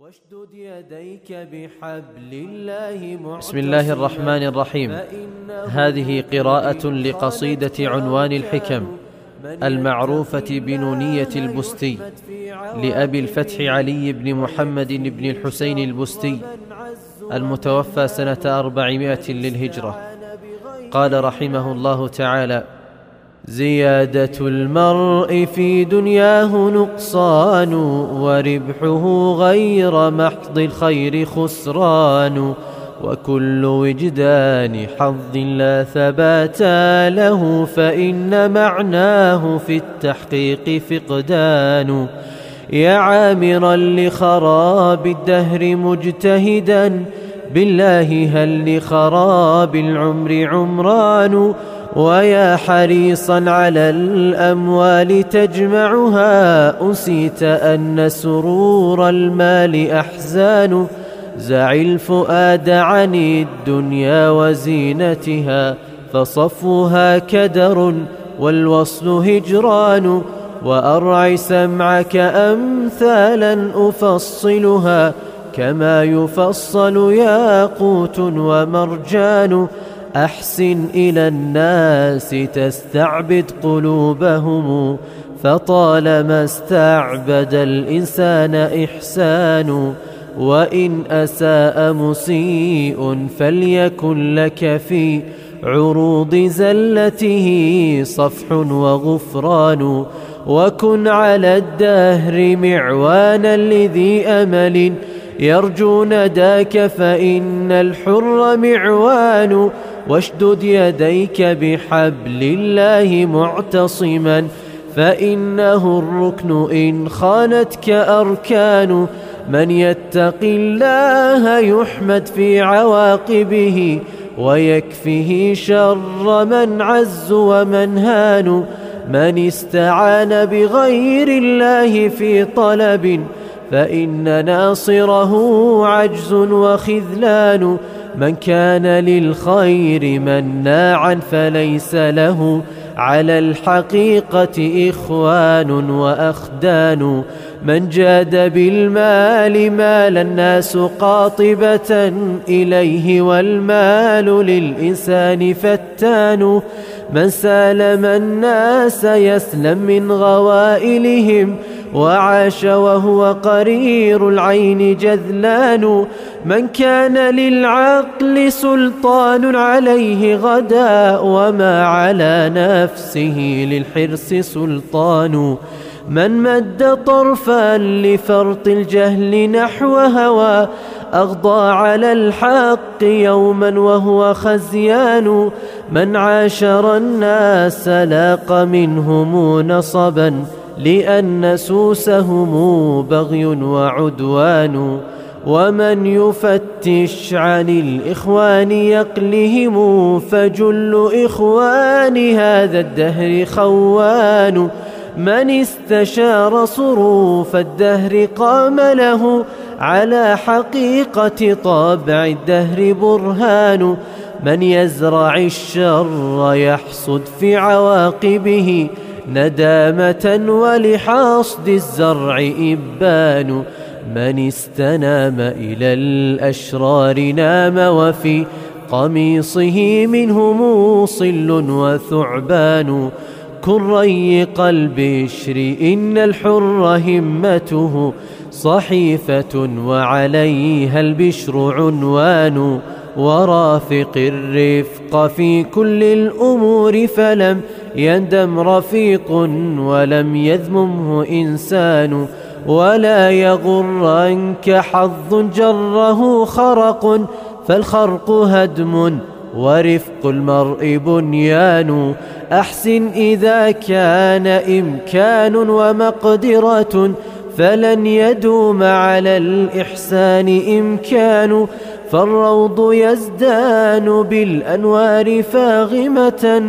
واشدد يديك بحبل الله بسم الله الرحمن الرحيم. هذه قراءة لقصيدة عنوان الحكم المعروفة بنونية البستي لأبي الفتح علي بن محمد بن الحسين البستي المتوفى سنة أربعمائة للهجرة. قال رحمه الله تعالى زيادة المرء في دنياه نقصان وربحه غير محض الخير خسران وكل وجدان حظ لا ثبات له فإن معناه في التحقيق فقدان. يا عامرا لخراب الدهر مجتهدا بالله هل لخراب العمر عمران؟ ويا حريصا على الأموال تجمعها. أسيت أن سرور المال أحزان. زع الفؤاد عن الدنيا وزينتها فصفها كدر والوصل هجران. وأرع سمعك أمثالا أفصلها كما يفصل ياقوت ومرجان. أحسن إلى الناس تستعبد قلوبهم. فطالما استعبد الإنسان إحسان وإن أساء مسيء فليكن لك في عروض زلته صفح وغفران. وكن على الدهر معوانا لذي أمل. يرجون نداك فإن الحر معوان. واشدد يديك بحبل الله معتصما فإنه الركن إن خانتك أركان. من يتق الله يحمد في عواقبه ويكفه شر من عز ومن هان. من استعان بغير الله في طلب فإن ناصره عجز وخذلان. من كان للخير مناعا فليس له. على الحقيقة إخوان وأخدان. من جاد بالمال مال الناس قاطبة إليه والمال للإنسان فتان من سالم الناس يسلم من غوائلهم وعاش وهو قرير العين جذلان من كان للعقل سلطان عليه غدا وما على نفسه للحرص سلطان من مد طرفا لفرط الجهل نحو هوى أغضى على الحق يوما وهو خزيان. من عاشر الناس لاق منهم نصبا لأن سوسهم بغي وعدوان. ومن يفتش عن الإخوان يقلهم فجل إخوان هذا الدهر خوان. من استشار صروف الدهر قام له على حقيقة طابع الدهر برهان. من يزرع الشر يحصد في عواقبه ندامة ولحاصد الزرع إبان. من استنام إلى الأشرار نام وفي قميصه منه موصل وثعبان. كن ريق البشر إن الحر همته صحيفة وعليها البشر عنوان ورافق الرفق في كل الأمور فلم يندم رفيق ولم يذممه إنسان ولا يغرنك حظ جره خرق فالخرق هدم ورفق المرء بنيان. أحسن إذا كان إمكان ومقدرة فلن يدوم على الإحسان إمكان. فالروض يزدان بالأنوار فاغمة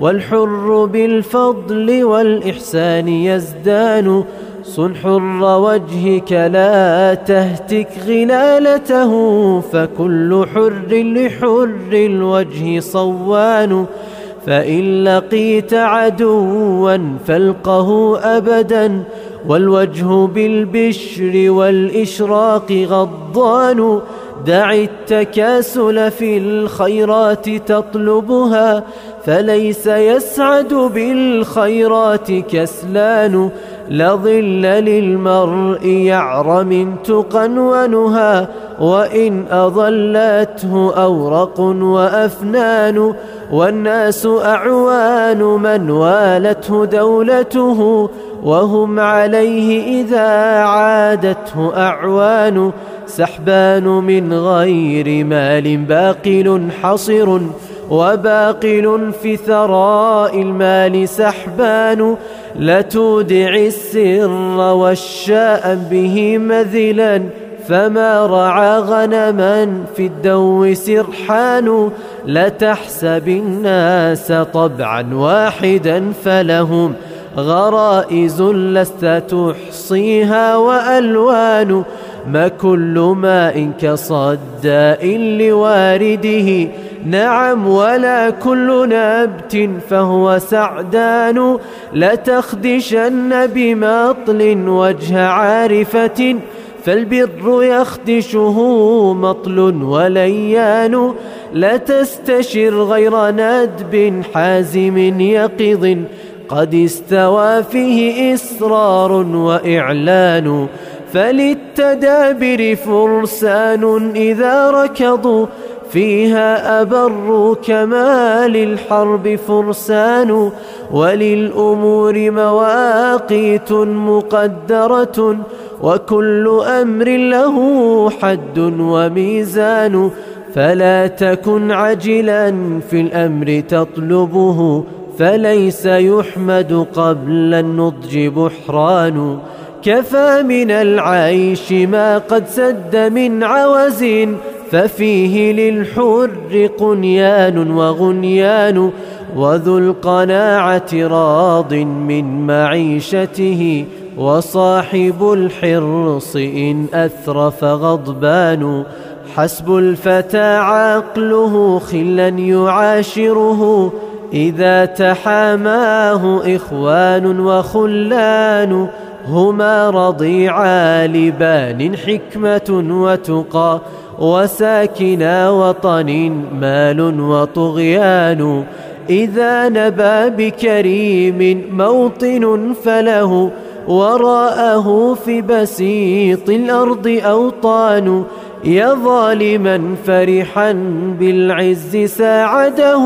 والحر بالفضل والإحسان يزدان. صن حر وجهك لا تهتك غلالته فكل حر لحر الوجه صوان فإن لقيت عدوا فالقه أبدا والوجه بالبشر والإشراق غضان دع التكاسل في الخيرات تطلبها فليس يسعد بالخيرات كسلان لظل للمرء يعرى من تقى ونهى وإن أضلته أورق وأفنان والناس أعوان من والته دولته وهم عليه إذا عادته أعوان. سحبان من غير مال باقل حصر وباقل في ثراء المال سحبان. لتودع السر والشاء به مذلا فما رعى غنما في الدو سرحان لتحسب الناس طبعا واحدا فلهم غرائز لست تحصيها وألوان ما كل ماء كصداء لوارده نعم ولا كل نبت فهو سعدان. لتخدشن بمطل وجه عارفة فالبر يخدشه مطل وليان. لتستشر غير ندب حازم يقظ قد استوى فيه إسرار وإعلان. فللتدابر فرسان إذا ركضوا فيها أبر كما للحرب فرسان وللأمور مواقيت مقدرة وكل أمر له حد وميزان فلا تكن عجلا في الأمر تطلبه فليس يحمد قبل النضج بحران كفى من العيش ما قد سد من عوز ففيه للحر قنيان وغنيان وذو القناعة راض من معيشته وصاحب الحرص إن أثرف غضبان حسب الفتى عقله خلا يعاشره إذا تحاماه إخوان وخلان هما رضيعا لبان حكمة وتقى وساكنا وطن مال وطغيان. إذا نبى بكريم موطن فله وراءه في بسيط الأرض أوطان. يا ظالما فرحا بالعز ساعده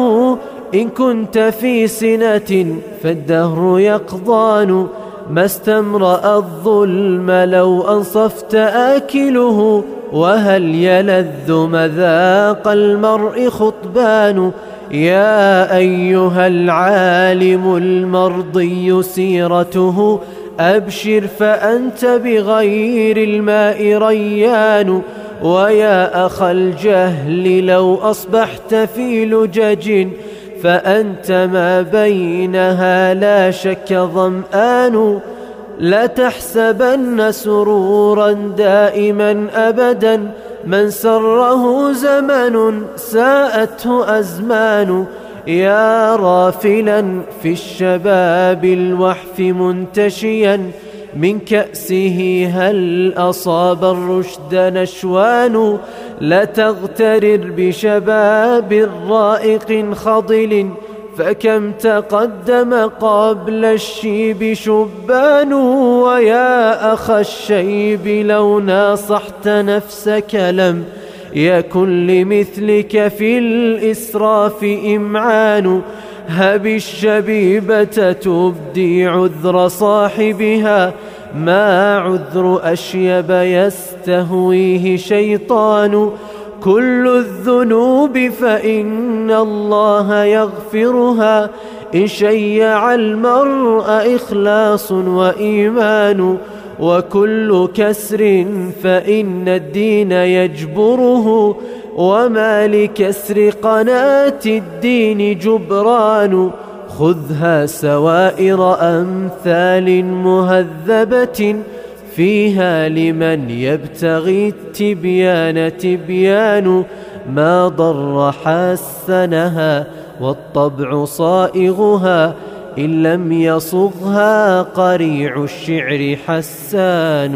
إن كنت في سنة فالدهر يقضان. ما استمرأ الظلم لو أنصفت آكله وهل يلذ مذاق المرء خطبان؟ يا أيها العالم المرضي سيرته أبشر فأنت بغير الماء ريان. ويا أخ الجهل لو أصبحت في لجج فأنت ما بينها لا شك ظمآن لا تحسبن سرورا دائما أبدا من سره زمن ساءته أزمان يا رافلا في الشباب الوحف منتشيا من كأسه هل أصاب الرشد نشوان لا تغترر بشباب رائق خضل فكم تقدم قبل الشيب شبان ويا أخ الشيب لو ناصحت نفسك لم يكن لمثلك في الإسراف إمعان هب الشبيبة تبدي عذر صاحبها ما عذر أشيب يستهويه شيطان كل الذنوب فإن الله يغفرها. إن شيع المرء إخلاص وإيمان وكل كسر فإن الدين يجبره. وما لكسر قناة الدين جبران. خذها سوائر أمثال مهذبة فيها لمن يبتغي التبيان تبيان ما ضر حسنها والطبع صائغها إن لم يصغها قريع الشعر حسان.